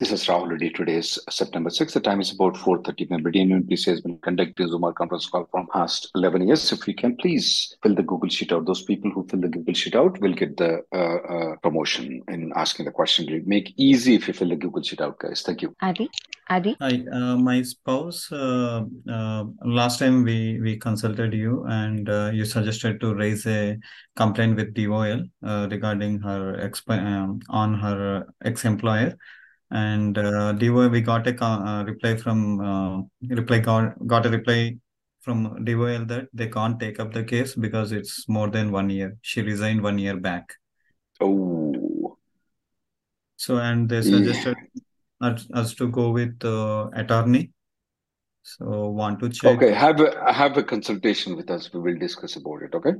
This is Rahul Reddy. Today is September 6th. The time is about 4.30 Meridian UNPC has been conducting Zoom conference call from past 11 years. If you can please fill the Google Sheet out. Those people who fill the Google Sheet out will get the uh, uh, promotion in asking the question. Make easy if you fill the Google Sheet out, guys. Thank you. Adi, Adi. Hi, uh, my spouse. Uh, uh, last time we we consulted you, and uh, you suggested to raise a complaint with DOL uh, regarding her ex um, on her ex employer and uh, DOL we got a uh, reply from uh, reply got, got a reply from DOL that they can't take up the case because it's more than one year. She resigned one year back. Oh. So and they suggested yeah. us, us to go with uh, attorney. So want to check. Okay, have a have a consultation with us. We will discuss about it. Okay.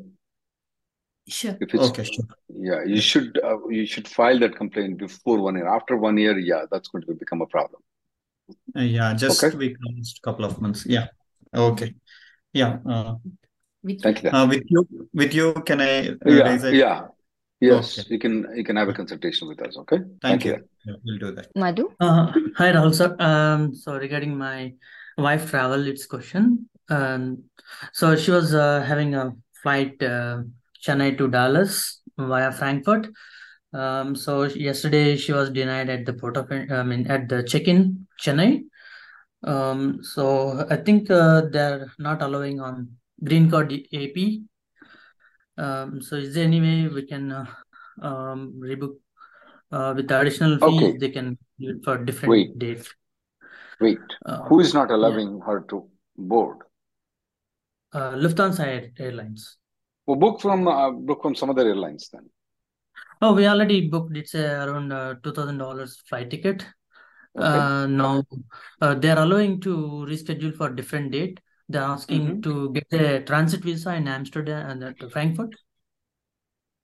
Sure. If it's, okay, sure. Yeah, you should uh, you should file that complaint before one year. After one year, yeah, that's going to become a problem. Uh, yeah, just okay. we closed couple of months. Yeah. Okay. Yeah. Uh, with Thank you. Uh, with you, with you, can I? Uh, yeah. A... Yeah. Yes, okay. you can. You can have a consultation with us. Okay. Thank, Thank you. you. Yeah, we'll do that. Madhu. Uh, hi, Rahul sir. Um, so regarding my wife travel, it's question. Um, so she was uh, having a flight. Chennai to Dallas via Frankfurt. Um, so yesterday she was denied at the port of I mean at the check-in Chennai. Um, so I think uh, they're not allowing on green card AP. Um, so is there any way we can uh, um, rebook uh, with the additional fees? Okay. They can do it for different Wait. dates. Wait, Uh, who is not allowing her to board? uh, Lufthansa Air- Airlines. Well, book from uh, book from some other airlines then. Oh, we already booked. It's uh, around uh, two thousand dollars flight ticket. Okay. Uh, now uh, they're allowing to reschedule for different date. They're asking Mhm. to get a transit visa in Amsterdam and uh, to Frankfurt.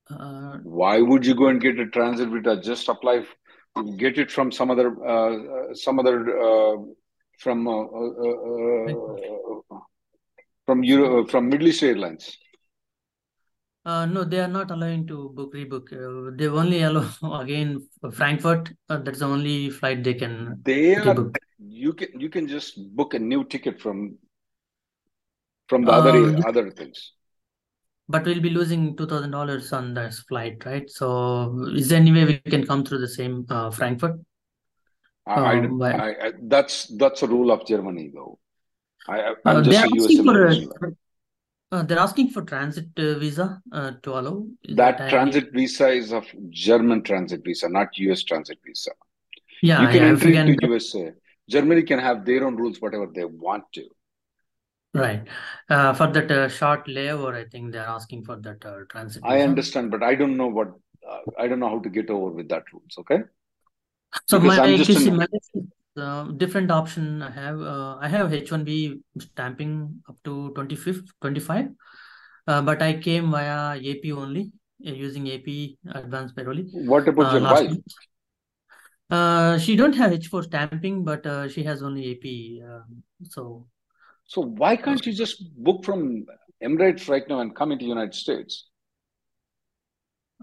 Uh, Why would you go and get a transit visa? Just apply, get it from some other some other uh, from uh, uh, uh, from Euro from Middle East Airlines. Uh, no, they are not allowing to book rebook. Uh, they only allow again Frankfurt. Uh, that's the only flight they can They are rebook. you can you can just book a new ticket from from the other Um, other things. but we'll be losing two thousand dollars on this flight, right? So is there any way we can come through the same uh, Frankfurt? I, I, Um, by- I, I that's that's a rule of Germany though. I Uh, I'm just a US for a, citizen. Uh, they're asking for transit uh, visa uh, to allow. That I- transit visa is of German transit visa, not US transit visa. Yeah, You can yeah. Enter can, into USA. Germany can have their own rules, whatever they want to. right. Uh, for that uh, short layover, I think they're asking for that uh, transit I understand, but I don't know what uh, I don't know how to get over with that rules. Okay, So because my I'm just if you see an my uh, different option I have uh, I have H1B stamping up to 25th 25 uh, but I came via AP only uh, using AP advanced parole what about uh, your wife? Uh, she don't have H4 stamping but uh, she has only AP um, so So why can't you just book from Emirates right now and come into United States?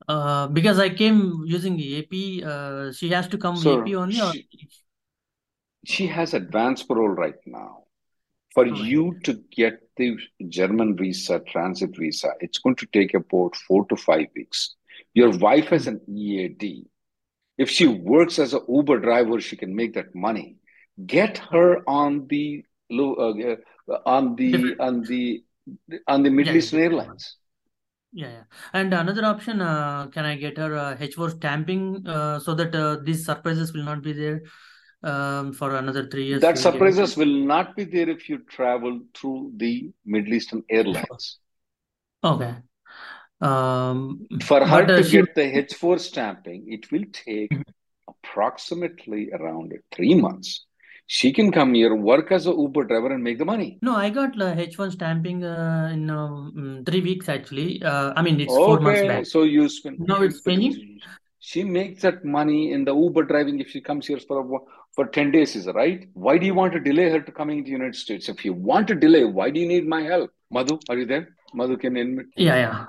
uh, because I came using AP uh, she has to come So AP only or she has advanced parole right now. For you to get the German visa, transit visa, it's going to take about four to five weeks. Your wife has an EAD. If she works as an Uber driver, she can make that money. Get her on the uh, on the on the on the Middle Yeah, Eastern yeah. Airlines. Yeah, yeah. And another option, uh, can I get her uh, H4 stamping uh, so that uh, these surprises will not be there um, for another three years? That we will get it. surprises will not be there if you travel through the Middle Eastern Airlines. Okay. Um, For her uh, to she, get the H4 stamping, it will take Mhm. approximately around three months. She can come here, work as a Uber driver, and make the money. no, I got the H1 stamping uh, in um, three weeks actually. Uh, I mean, it's four months Okay, back. so you spend. No, it's pending. She makes that money in the Uber driving if she comes here for a, for ten days, is right? Why do you want to delay her to coming to the United States? If you want to delay, why do you need my help? Madhu, are you there? Madhu can admit. Yeah, yeah.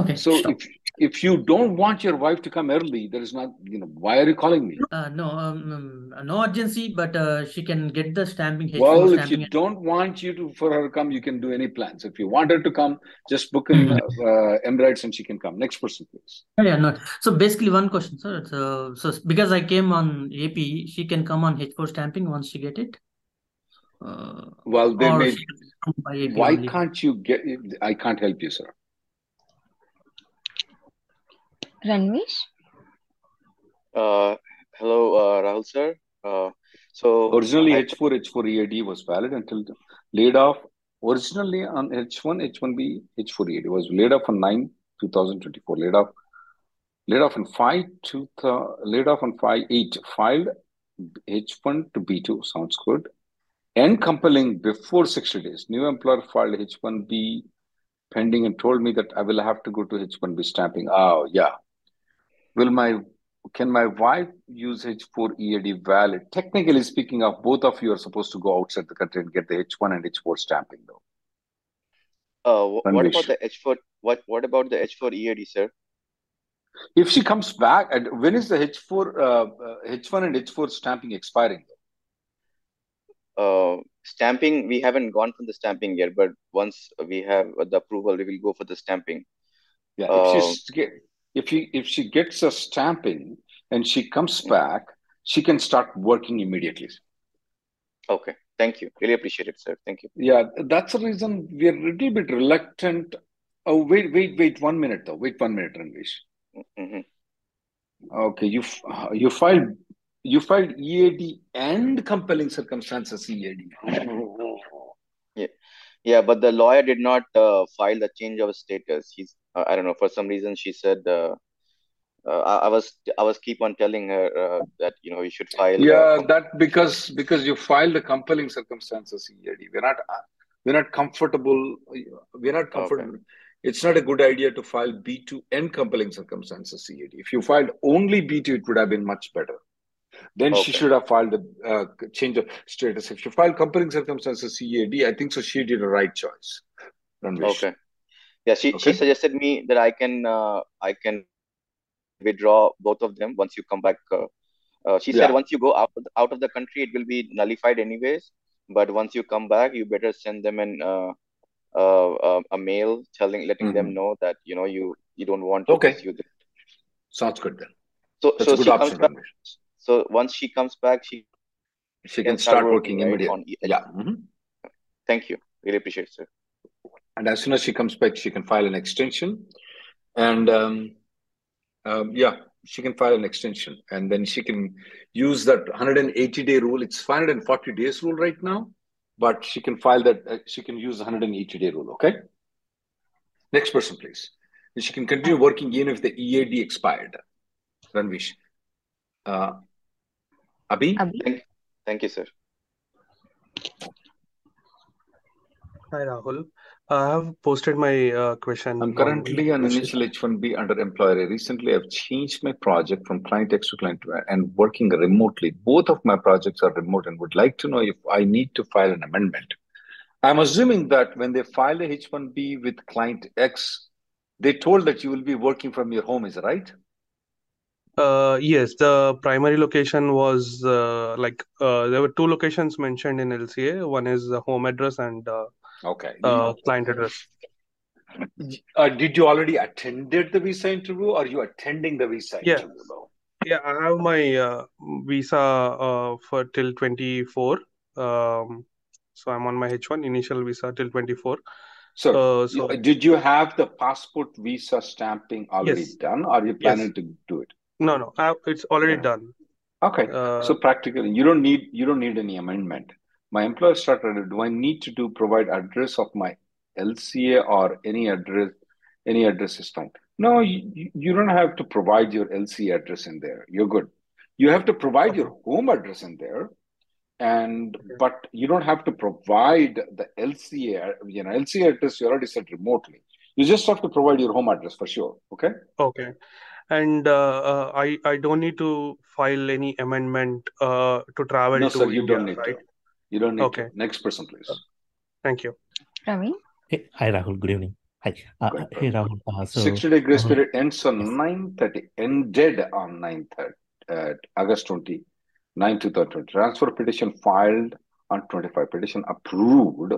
Okay, So if if you don't want your wife to come early, there is not, you know, why are you calling me? Uh, no, um, um, no urgency, but uh, she can get the stamping H4 Well, if stamping. you don't want you to for her to come, you can do any plans. If you want her to come, just book in Mhm. uh, Emirates and she can come. Next person, please. Yeah, no. So basically, one question, sir. So, so because I came on AP, she can come on H4 stamping once she get it, uh, Well, they may. she can come by Why can't you get? I can't help you, sir. Ranvish? Uh, hello, uh, Rahul sir. Uh, so Originally, I, H4 H4 EAD was valid until laid off. Originally on H1 H1B H4 EAD was laid off on 9 2024. Laid off. Laid off on 5 two, laid off on 5 8 filed H1 to B2 sounds good and compelling before 60 days. New employer filed H1B pending and told me that I will have to go to H1B stamping. Oh, yeah. Will my can my wife use H4 EAD valid? Technically speaking, of both of you are supposed to go outside the country and get the H1 and H4 stamping, though. uh, wh- what about the H4? What what about the H4 EAD, sir? If she comes back, and when is the H4 uh, uh, H1 and H4 stamping expiring? Uh, stamping, we haven't gone for the stamping yet, but once we have the approval, we will go for the stamping. Yeah, if Uh, she's get if she if she gets a stamping and she comes back, she can start working immediately. okay, thank you. Really appreciate it, sir. Thank you. Yeah, that's the reason we are a little bit reluctant. Oh, wait, wait, wait, one minute though. Wait one minute, Ranvish. hmm Okay, you uh, you filed you filed EAD and compelling circumstances EAD. Yeah, yeah, but the lawyer did not uh, file the change of status. He's, uh, I don't know, for some reason she said, uh, uh, I, I was, I was keep on telling her uh, that you know you should file. Uh, Yeah, that because because you filed the compelling circumstances EAD. We're not we're not comfortable. We're not okay, comfortable. It's not a good idea to file B2 and compelling circumstances EAD. If you filed only B2, it would have been much better. Then she should have filed a uh, change of status. If she filed compelling circumstances EAD, I think so. She did a right choice, Ranvish. okay. Yeah, she she suggested me that I can uh, I can withdraw both of them once you come back. Uh, uh, she said once you go out of the, out of the country, it will be nullified anyways. But once you come back, you better send them an uh, uh, a mail telling letting them hmm know that you know you you don't want to Okay. pursue this. Sounds good then. So That's so she comes back. Ranvish. So once she comes back, she She can can start start working, working right? immediately. Yeah. mhm. Thank you. Really appreciate it, sir. And as soon as she comes back, she can file an extension. And um, um, yeah, she can file an extension. And then she can use that 180 day rule. It's 540 days rule right now, but she can file that, uh, she can use the 180 day rule. Okay. Next person, please. And she can continue working even if the EAD expired. Ranvish. Uh, Abhi? Abhi? Thank thank you, sir. Hi Rahul. I have posted my uh, question I'm currently on Message. initial H-1B under employer. Recently, I've changed my project from client X to client Y and working remotely. Both of my projects are remote and would like to know if I need to file an amendment. I'm assuming that when they file a H-1B with client X, they told that you will be working from your home, is that right? Uh, yes, the primary location was uh, like uh, there were two locations mentioned in LCA. One is the home address and uh, Okay. uh, client address. Uh, did you already attended the visa interview or you attending the visa Yeah, interview though? yeah, I have my uh, visa uh, for till 24. Um, So I'm on my H1 initial visa till 24. So, Uh, so did you have the passport visa stamping already Yes. done, or are you Yes. planning to do it? No, no, I, it's already Yeah. done. Okay. Uh, So practically, you don't need you don't need any amendment. My employer started, do I need to do provide address of my LCA or any address? Any address is fine. No, you, you- don't have to provide your LCA address in there. You're good. You have to provide your home address in there, and but you don't have to provide the LCA. You know, LCA address you already said remotely. You just have to provide your home address for sure. Okay. Okay. And uh, uh, I I don't need to file any amendment uh, to travel No, to sir, you don't need right? to. You don't need Okay. to. Next person, please. Thank you. Ravi? Hey, hi Rahul, good evening. Hi. Uh, Go hey Rahul, uh, so 60 day grace uh, period ends on yes. 9:30, ended on 9:30, uh, August 20, 9 2020. Transfer petition filed on 25. Petition approved.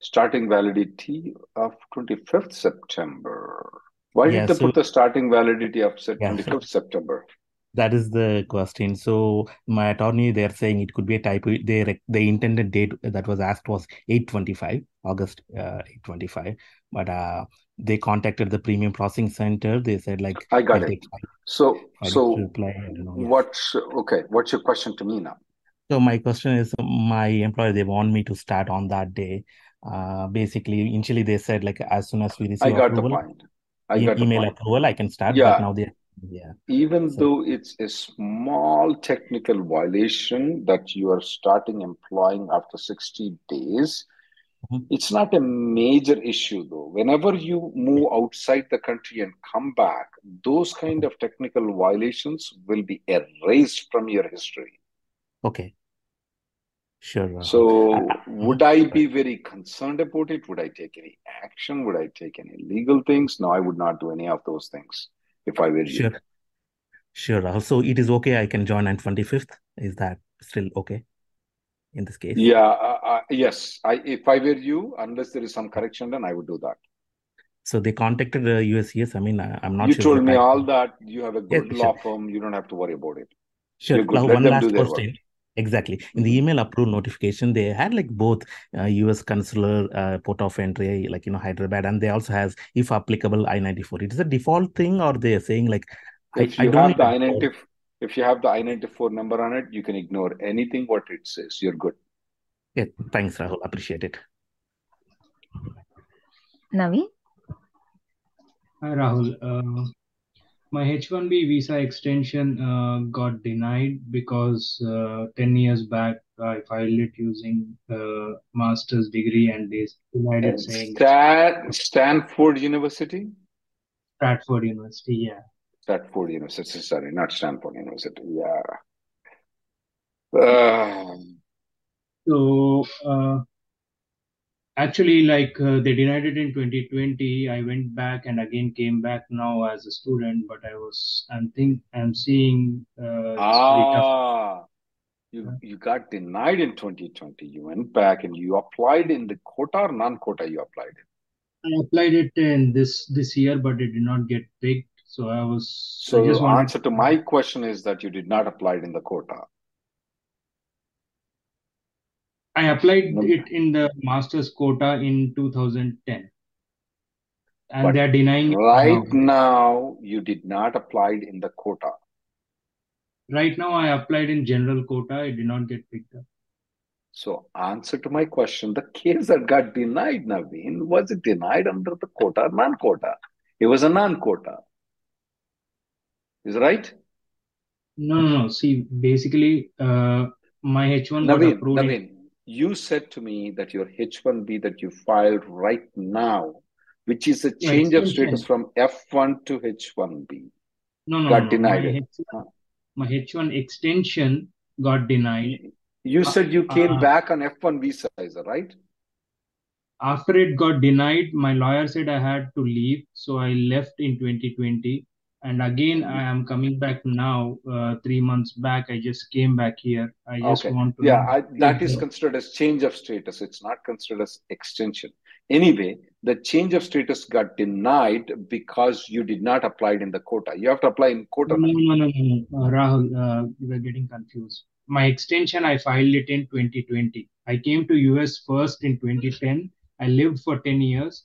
Starting validity of 25th September. Why yeah, did they so put the starting validity of yeah, so September? that is the question. So my attorney, they're saying it could be a typo. They the intended date that was asked was 825, August uh, 825. But uh, they contacted the premium processing center. They said like I got it. So, five days to so reply. Know. What's okay? What's your question to me now? So my question is, my employer, they want me to start on that day. Uh, basically, initially they said like as soon as we receive I got the point. I got email approval, I can start. But Yeah, now they, yeah. even So though it's a small technical violation that you are starting employing after 60 days, mhm. it's not a major issue though. Whenever you move outside the country and come back, those kind of technical violations will be erased from your history. okay, sure, Rahul. So, Uh, would I be very concerned about it? Would I take any action? Would I take any legal things? No, I would not do any of those things if I were you. sure, sure, Rahul. So it is okay. I can join on 25th. Is that still okay in this case? Yeah, uh, uh, yes. I if I were you, unless there is some correction, then I would do that. So they contacted the USCIS. I mean, I, I'm not You sure told me I, all that. You have a yes, good sure, law firm. You don't have to worry about it. sure. You're good. Rahul, Let one last do their work. question. Exactly. In the Mhm. email approved notification, they had like both uh, US consular uh, port of entry, like you know Hyderabad, and they also has, if applicable, I-94. It is a default thing, or they are saying like I, If I you don't have need the. I-90, if you have the I-94 number on it, you can ignore anything what it says. You're good. Yeah, thanks, Rahul. Appreciate it. Navi? Hi, Rahul. Uh, my H-1B visa extension uh, got denied because uh, 10 years back I filed it using uh, master's degree and they denied it saying Stan, Stanford University? Stratford University. Yeah. Stanford University, sorry, not Stanford University. Yeah. Uh, So uh, actually, like uh, they denied it in 2020. I went back and again came back now as a student, but I was I'm think I'm seeing uh, it's very tough. ah, you you got denied in 2020. You went back and you applied in the quota or non-quota you applied in. I applied it in this this year, but it did not get picked. So I was I So just wanted answer to my question is that you did not apply it in the quota. I applied it in the master's quota in 2010, and but they're denying it right now. now you did not apply in the quota. Right now, I applied in general quota. I did not get picked up. So answer to my question, the case that got denied, Naveen, was it denied under the quota or non-quota? It was a non-quota. Is it right? No, no, no. See, basically, uh, my H1 got Naveen, approved in Naveen, you said to me that your H1B that you filed right now, which is a change of status from F1 to H1B, No, no, got no, denied My. H1, my H1 extension got denied. You Uh, said you came uh, back on F1 visa, is that right? after it got denied, my lawyer said I had to leave, so I left in 2020. And again, I am coming back now. Uh, three months back, I just came back here. I just Okay. want to Yeah, I, that is considered as change of status. It's not considered as extension. Anyway, the change of status got denied because you did not apply it in the quota. You have to apply in quota no, no, no, no, no. Uh, Rahul, uh, you are getting confused. My extension, I filed it in 2020. I came to US first in 2010. I lived for 10 years.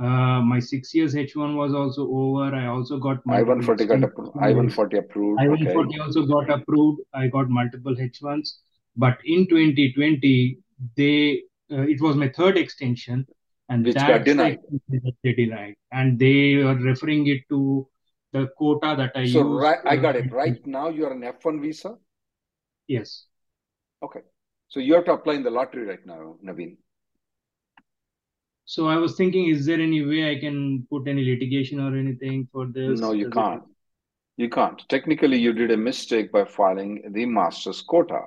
Uh, my six years H1 was also over. I also got I-140 got approved. I-140 approved. I-140 okay. also got approved. I got multiple H1s. But in 2020, they uh, it was my third extension, and Which that got denied. they denied, and they are referring it to the quota that I So used. right, I got it. Right now, you're an F1 visa. Yes. Okay. So you have to apply in the lottery right now, Naveen. So I was thinking, is there any way I can put any litigation or anything for this? No, you can't. You can't. Technically, you did a mistake by filing the master's quota.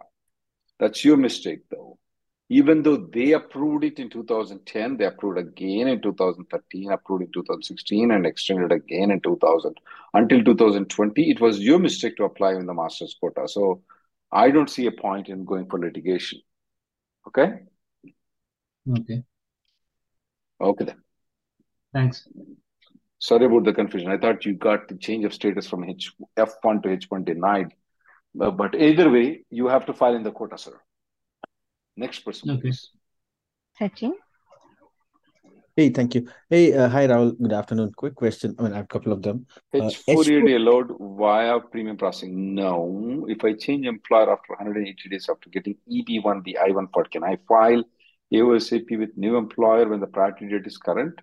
That's your mistake, though. Even though they approved it in 2010, they approved again in 2013, approved in 2016, and extended again in 2000 until 2020. It was your mistake to apply in the master's quota. So I don't see a point in going for litigation. Okay? Okay. Okay then. Thanks. Sorry about the confusion. I thought you got the change of status from H F1 to H1 denied. But, but either way, you have to file in the quota, sir. Next person, Okay. please. Sachin, Hey, thank you. Hey, uh, hi, Rahul. Good afternoon. Quick question. I mean, I have a couple of them. Uh, H4EAD allowed via premium processing? No. If I change employer after 180 days after getting EB1, the I-140, can I file AOSAP with new employer when the priority date is current?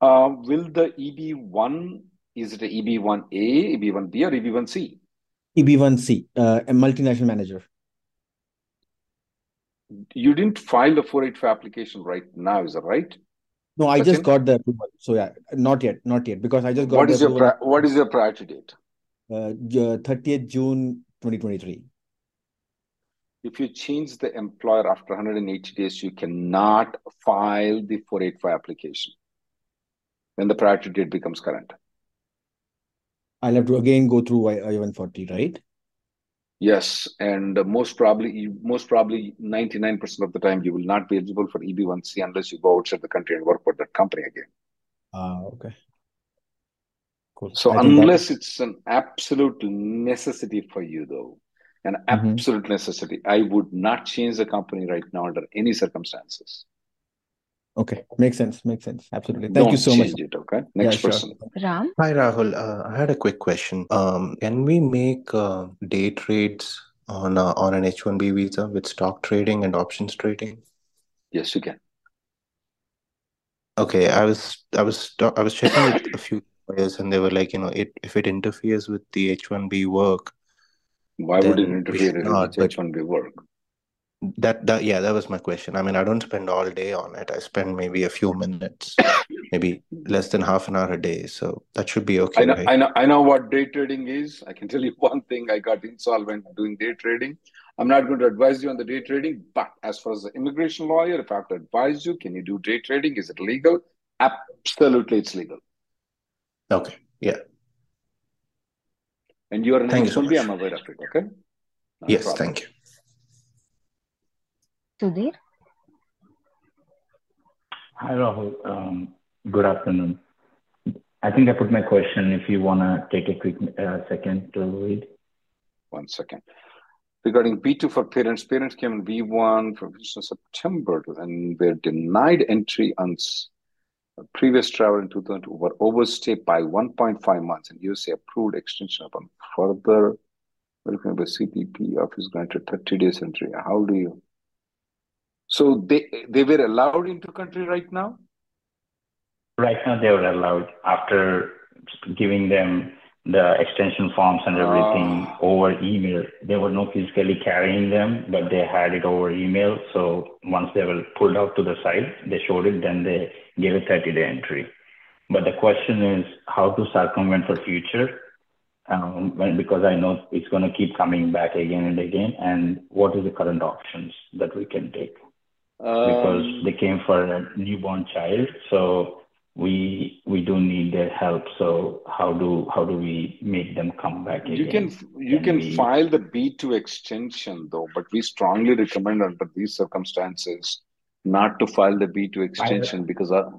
Uh, will the EB1, is it a EB1A, EB1B, or EB1C? EB1C, uh, a multinational manager. You didn't file the 485 application right now, is that right? No, I just got the approval. So yeah, not yet, not yet, because I just got What the is your approval pri- what is your priority date? uh, 30th June 2023. If you change the employer after 180 days, you cannot file the 485 application when the priority date becomes current. I'll have to again go through I- I-140, right? Yes, and most probably, most probably 99% of the time, you will not be eligible for EB1C unless you go outside the country and work for that company again. Ah, okay. Cool. So I think that- unless it's an absolute necessity for you, though, an Mhm. absolute necessity, I would not change the company right now under any circumstances. Okay, makes sense, makes sense. Absolutely. Thank you Don't so much. it, okay? Yeah, Next sure. person. Ram, Hi, Rahul. Uh, I had a quick question. Um, can we make uh, day trades on uh, on an H-1B visa with stock trading and options trading? Yes, you can. Okay, I was I was I was checking with a few players, and they were like, you know, it if it interferes with the H-1B work, Why would it interfere should with not. But H1B work? that that yeah, that was my question. I mean, I don't spend all day on it. I spend maybe a few minutes, maybe less than half an hour a day. So that should be I okay, know, right? I know, I know what day trading is. I can tell you one thing. I got insolvent doing day trading. I'm not going to advise you on the day trading, but as far as the immigration lawyer, if I have to advise you, can you do day trading? Is it legal? Absolutely, it's legal. Okay, yeah. And you are an Thank you so H1B. I'm aware of it, okay? Not a Yes, problem. thank you. Sudhir, Hi, Rahul. Um, good afternoon. I think I put my question if you want to take a quick uh, second to read. One second. Regarding B2 for parents, parents came in V1 from September and were denied entry on s- previous travel in 2002 were overstayed by 1.5 months and USA approved extension upon further welcome by CBP office granted 30 days entry. How do you? So they they were allowed into country right now? Right now, they were allowed after giving them the extension forms and everything Ah. over email. They were not physically carrying them, but they had it over email. So once they were pulled out to the site, they showed it, then they gave a 30 day entry. But the question is how to circumvent for future. Um, when, because I know it's going to keep coming back again and again. And what is the current options that we can take? because Um, they came for a newborn child so we we do need their help. So how do how do we make them come back You can you Can we- file the B2 extension though, but we strongly recommend under these circumstances not to file the B2 extension because uh,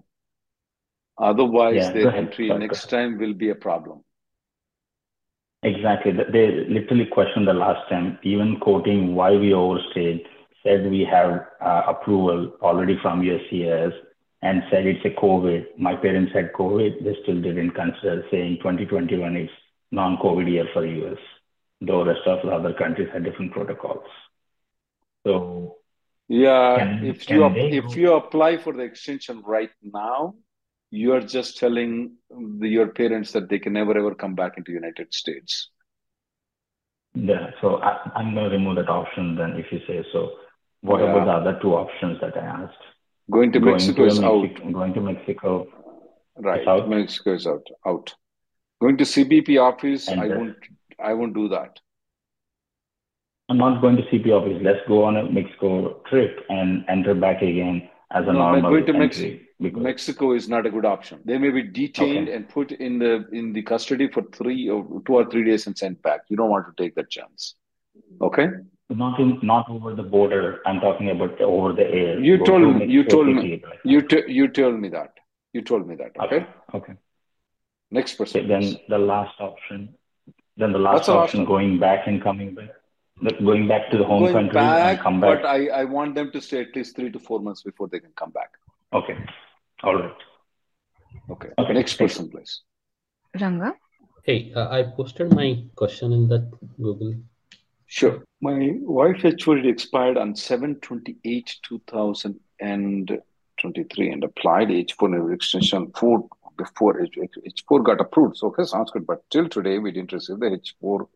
otherwise Yeah, their entry go next time will be a problem. exactly. They literally questioned the last time. Even quoting why we overstayed said we have uh, approval already from USCIS and said it's a COVID. My parents had COVID. They still didn't consider saying 2021 is non-COVID year for US, though rest of the other countries had different protocols. So Yeah, can if you can ap- they if you apply for the extension right now, you are just telling the, your parents that they can never ever come back into United States. Yeah, so I, I'm going to remove that option then if you say so. What about the other two options that I asked? Going to Going Mexico to is out. Going to Mexico Right, out, Mexico is out. Out. Going to CBP office, and I won't. I won't do that. I'm not going to CBP office. Let's go on a Mexico trip and enter back again as a No, me- going normal to Mex entry because Mexico is not a good option. They may be detained okay, and put in the in the custody for three or two or three days and sent back. You don't want to take that chance. Okay? Not in not over the border. I'm talking about the, over the air. You Go told to me. You told me. City like You t you told me that. You told me that. Okay? Okay, okay. Next person, Okay, then the last option, then the last the option one? going back and coming back, going back to the home Going country and come back, but. I I want them to stay at least three to four months before they can come back. Okay, all right. Okay. Okay, Next thank person, please. Ranga. Hey, uh, I posted my question in that Google. Sure. My wife H4 expired on 728 2023 and applied H4 extension four before H- H4 got approved. So, okay, sounds good. But till today, we didn't receive the H4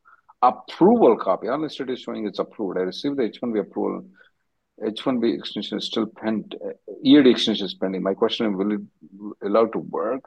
approval copy. Unless it is showing it's approved. I received the H1B approval. H1B extension is still pending. EAD extension is pending. My question is, will it allow to work?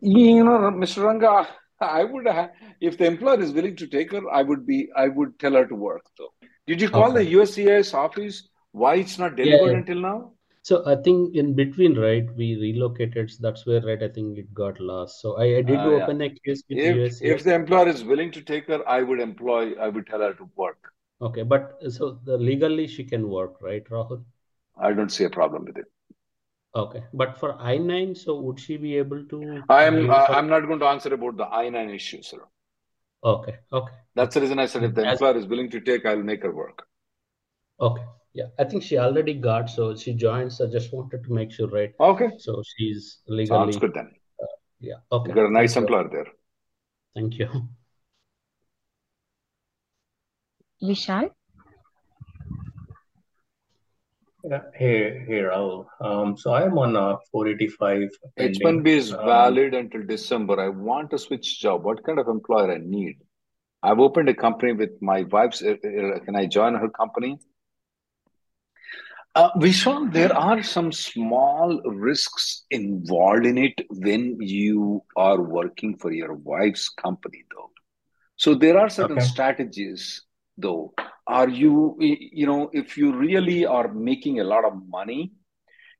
You know, Mr. Ranga, I would have, if the employer is willing to take her, I would be, I would tell her to work though. Did you call the USCIS office? Why it's not delivered yeah. until now? So I think in between, right, we relocated. So that's where, right, I think it got lost. So I, I did Uh, yeah. open a case with If USCIS. if the employer is willing to take her, I would employ, I would tell her to work. Okay, but so the legally she can work, right, Rahul? I don't see a problem with it. Okay, but for I-9, so would she be able to I am, uh. I'm not going to answer about the I-9 issue, sir. Okay, okay, That's the reason I said if the As employer is willing to take, I'll make her work. okay, yeah, I think she already got, so she joined. So just wanted to make sure, right? Okay, So she's legally. sounds good then. uh, yeah. You Okay, got a nice thank you. employer there. Thank you. Vishal. Yeah. Hey, hey, Rahul. Um, so I'm on uh, 485 pending. H1B is Um, valid until December. I want to switch job. What kind of employer I need? I've opened a company with my wife's. uh, uh, Can I join her company? Uh, Vishal, there are some small risks involved in it when you are working for your wife's company, though. So there are certain okay. strategies, though. Are you, you know, if you really are making a lot of money,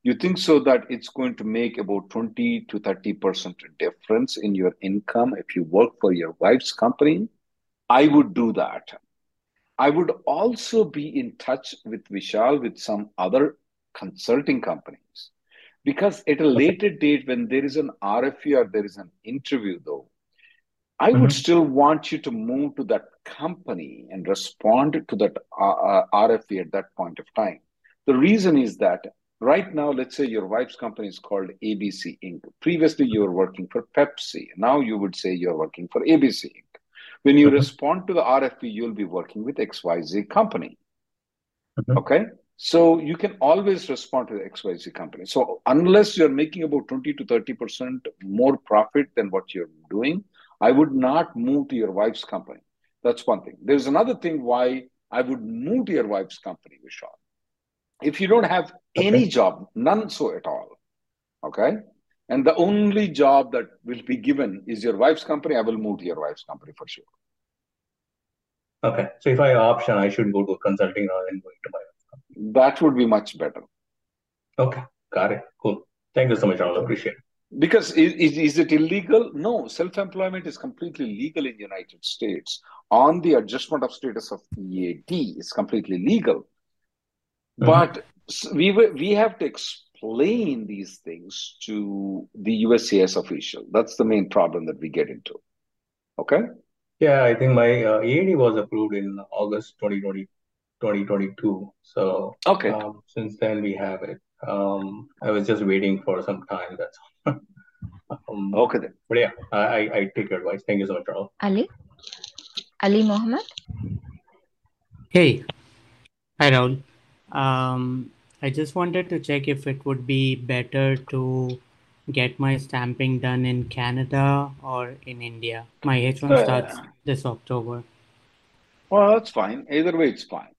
you think so that it's going to make about 20 to 30% difference in your income if you work for your wife's company? I would do that. I would also be in touch with Vishal with some other consulting companies because at a later date, when there is an RFE or there is an interview, though, I would Mm-hmm. still want you to move to that company and respond to that uh, uh, RFE at that point of time. The reason is that right now, let's say your wife's company is called ABC Inc. Previously, you were working for Pepsi. Now you would say you're working for ABC Inc. When you Mm-hmm. respond to the RFE, you'll be working with XYZ company. Mm-hmm. Okay. So you can always respond to the XYZ company. So unless you're making about 20 to 30% more profit than what you're doing, I would not move to your wife's company. That's one thing. There's another thing why I would move to your wife's company, Vishal. If you don't have any job, none so at all, okay? And the only job that will be given is your wife's company, I will move to your wife's company for sure. Okay. So if I have option, I should go to consulting rather than going to my. That would be much better. Okay. Got it. Cool. Thank you so much, Rahul. Appreciate it. Because is, is, is it illegal? No, self-employment is completely legal in the United States. On the adjustment of status of EAD is completely legal. Mm-hmm. But we we have to explain these things to the USCIS official. That's the main problem that we get into. Okay? Yeah, I think my uh, EAD was approved in August 2022. 2022. So Okay. um, since then we have it. Um, I was just waiting for some time. That's all. um, Okay then. but yeah, I, I I take your advice. Thank you so much, Rahul. Ali? Ali Mohammed? Hey, hi Rahul. Um, I just wanted to check if it would be better to get my stamping done in Canada or in India. My H1 starts Uh, this October. well, that's fine. Either way, it's fine.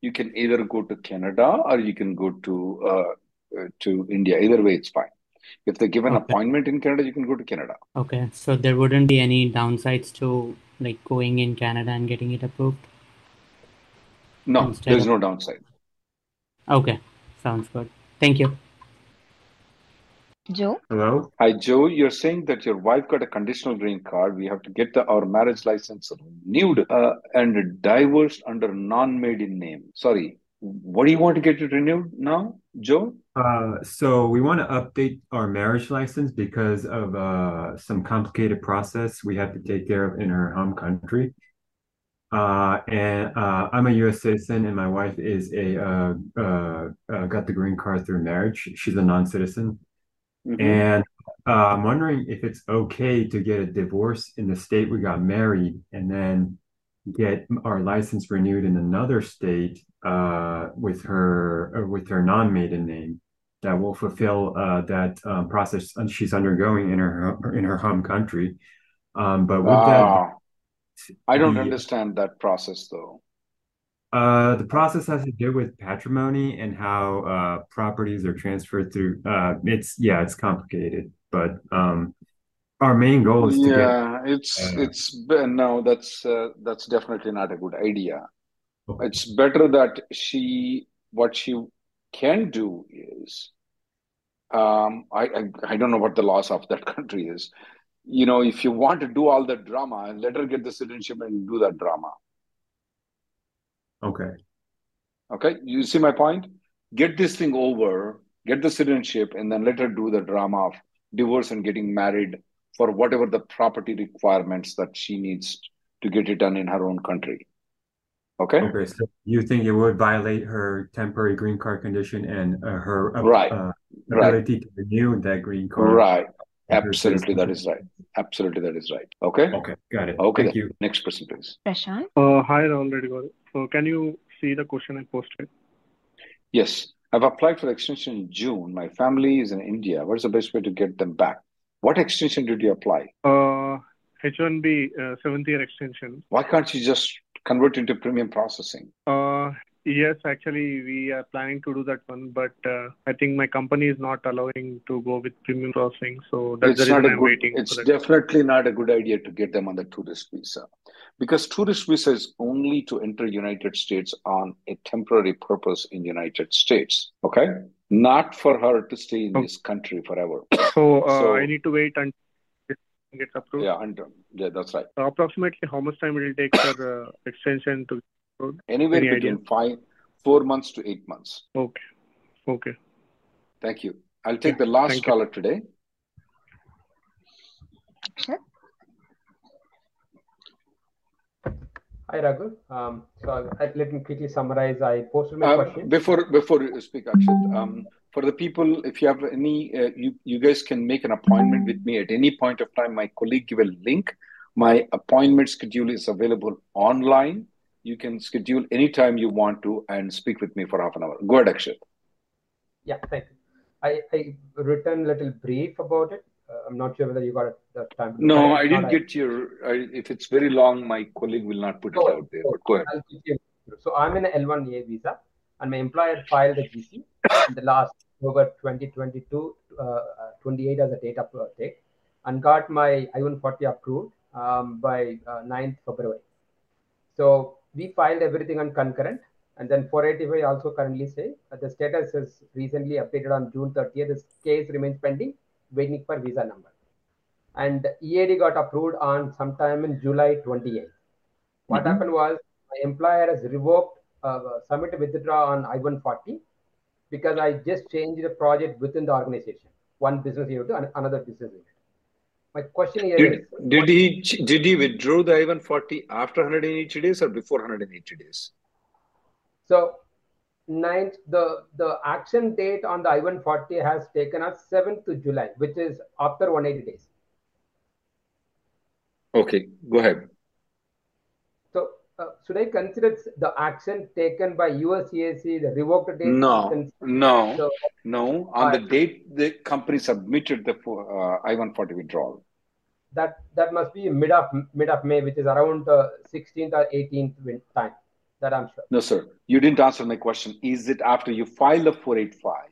You can either go to Canada or you can go to uh, to India. Either way, it's fine. If they give an Okay. appointment in Canada, you can go to Canada. Okay, so there wouldn't be any downsides to like going in Canada and getting it approved No, instead there's of. no downside. Okay, sounds good. Thank you. Joe? Hello? Hi, Joe. You're saying that your wife got a conditional green card. We have to get the, our marriage license renewed uh, and divorced under non-maiden name. Sorry, what do you want to get it renewed now, Joe? Uh, so we want to update our marriage license because of uh, some complicated process we have to take care of in her home country. Uh, and uh, I'm a U.S. citizen, and my wife is a uh, uh, uh, got the green card through marriage. She's a non-citizen, Mhm. and uh, I'm wondering if it's okay to get a divorce in the state we got married, and then get our license renewed in another state uh, with her uh, with her non-maiden name that will fulfill uh, that um, process she's undergoing in her in her home country. Um, but would that I don't understand that process though. Uh, the process has to do with patrimony and how uh, properties are transferred through. Uh, it's yeah, it's complicated, but um, our main goal is to get Yeah, it's uh, it's no, that's uh, that's definitely not a good idea. It's better that she what she can do is um I, I I don't know what the laws of that country is. You know, if you want to do all the drama, and let her get the citizenship and do that drama. Okay. Okay, you see my point? Get this thing over, get the citizenship, and then let her do the drama of divorce and getting married for whatever the property requirements that she needs to get it done in her own country. Okay? Okay, so you think it would violate her temporary green card condition and uh, her uh, Right, uh, right, ability to renew that green card right. And her Absolutely, that is right. Absolutely, that is right. Okay? Okay, got it. Okay, Thank then. you. Next person, please. Prashant? Uh, hi, Rahul Reddy Gaurav. So can you see the question I posted? Yes, I've applied for the extension in June. My family is in India. What's the best way to get them back? What extension did you apply? Uh, H1B uh, seventh year extension. Why can't you just convert into premium processing? Uh, yes, actually, we are planning to do that one, but uh, I think my company is not allowing to go with premium processing, so that's the It's not reason a I'm good, waiting it's definitely not a good idea to get them on the tourist visa because tourist visa is only to enter United States on a temporary purpose in United States. Okay? Not for her to stay in Oh, this country forever. So uh, I need to wait until it gets approved. yeah, and, yeah, that's right. Approximately how much time it will take for uh, extension to? Anywhere Any idea? between five, four months to eight months. Okay, okay. Thank you. I'll Yeah, take the last thank you. caller today. Akshat? Hi, Raghu. Um, so I, let me quickly summarize. I posted my Uh, question. before before you speak, Akshat, um, for the people, if you have any, uh, you you guys can make an appointment with me at any point of time. My colleague give a link. My appointment schedule is available online. You can schedule anytime you want to and speak with me for half an hour. Go ahead, Akshat. Yeah, thank you. I, I written a little brief about it. Uh, I'm not sure whether you got the time to look at No. I didn't I get your. I, if it's very long, my colleague will not put it out there. go ahead. I'll give you. So I'm in an L1A visa, and my employer filed a GC in the last October 2022, uh, uh, 28 as a date of birthday, and got my I-140 approved um, by uh, 9th February. So we filed everything on concurrent, and then 485 also currently say that the status is recently updated on June 30th. This case remains pending, waiting for visa number. And EAD got approved on sometime in July 28th. What Mhm. happened was my employer has revoked uh, submit withdraw on I-140 because I just changed the project within the organization, one business unit to another business unit. My question here Did is, did he did he withdraw the I-140 after 180 days or before 180 days? So ninth, the the action date on the I-140 has taken us 7th to July, which is after 180 days. Okay, go ahead. So uh, should I consider the action taken by USCIS, the revoked date? No, no, So, no. On the date the company submitted the uh, I-140 withdrawal. That that must be mid of mid of May, which is around uh, 16th or 18th time. That I'm sure. No, sir. You didn't answer my question. Is it after you file the 485?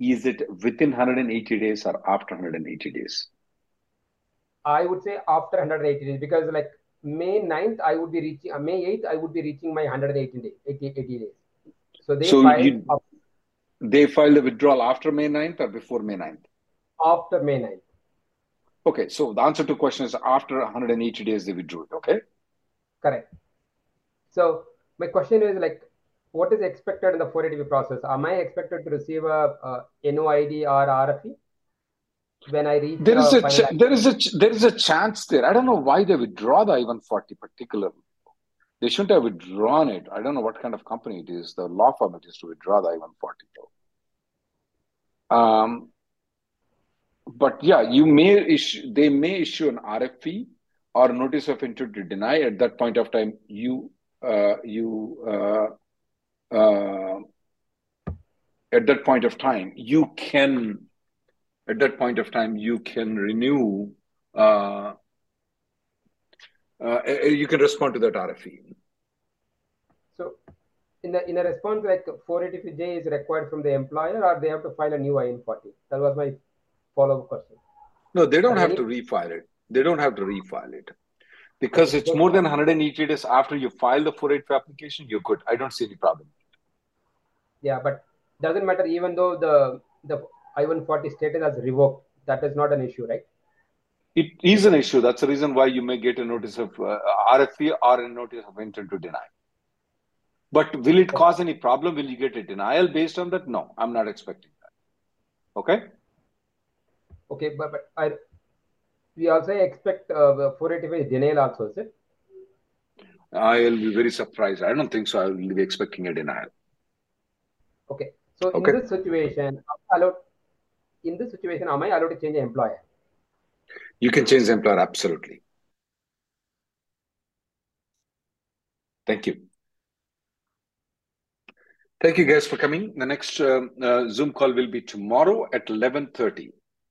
Is it within 180 days or after 180 days? I would say after 180 days because like May 9th, I would be reaching uh, May 8th, I would be reaching my 180 days, 80, 80 days. So they So filed you they filed the withdrawal after May 9th or before May 9th? after May 9th. Okay, so the answer to question is after 180 days they withdrew it. Okay. Correct. So my question is like, what is expected in the 480 process? Am I expected to receive a, a NOID or RFE when I reach There is a ch- there is a ch- there is a chance there. I don't know why they withdraw the I-140 particularly. They shouldn't have withdrawn it. I don't know what kind of company it is. The law firm it is to withdraw the I-140 though. Um, but yeah, you may issue. They may issue an RFE or notice of intent to deny. At that point of time, you uh, you uh, uh, at that point of time you can at that point of time you can renew uh, uh, you can respond to that RFE. So in the in a response like 485J is required from the employer or they have to file a new I-40? That was my follow-up question. No, they don't have any- to refile it. They don't have to refile it because it's more than 180 days after you file the 485 application. You're good. I don't see any problem. Yeah, but doesn't matter even though the the I-140 status has revoked. That is not an issue, right? It is an issue. That's the reason why you may get a notice of uh, RFE or a notice of intent to deny. But will it cause any problem? Will you get a denial based on that? No, I'm not expecting that. Okay. Okay, but, but I we also expect uh, the 485 denial also, is it? I'll be very surprised. I don't think so. I will be expecting a denial. Okay. So Okay. in this situation, am I allowed in this situation, am I allowed to change employer? You can change employer, absolutely. Thank you. Thank you guys for coming. The next um, uh, Zoom call will be tomorrow at 11:30.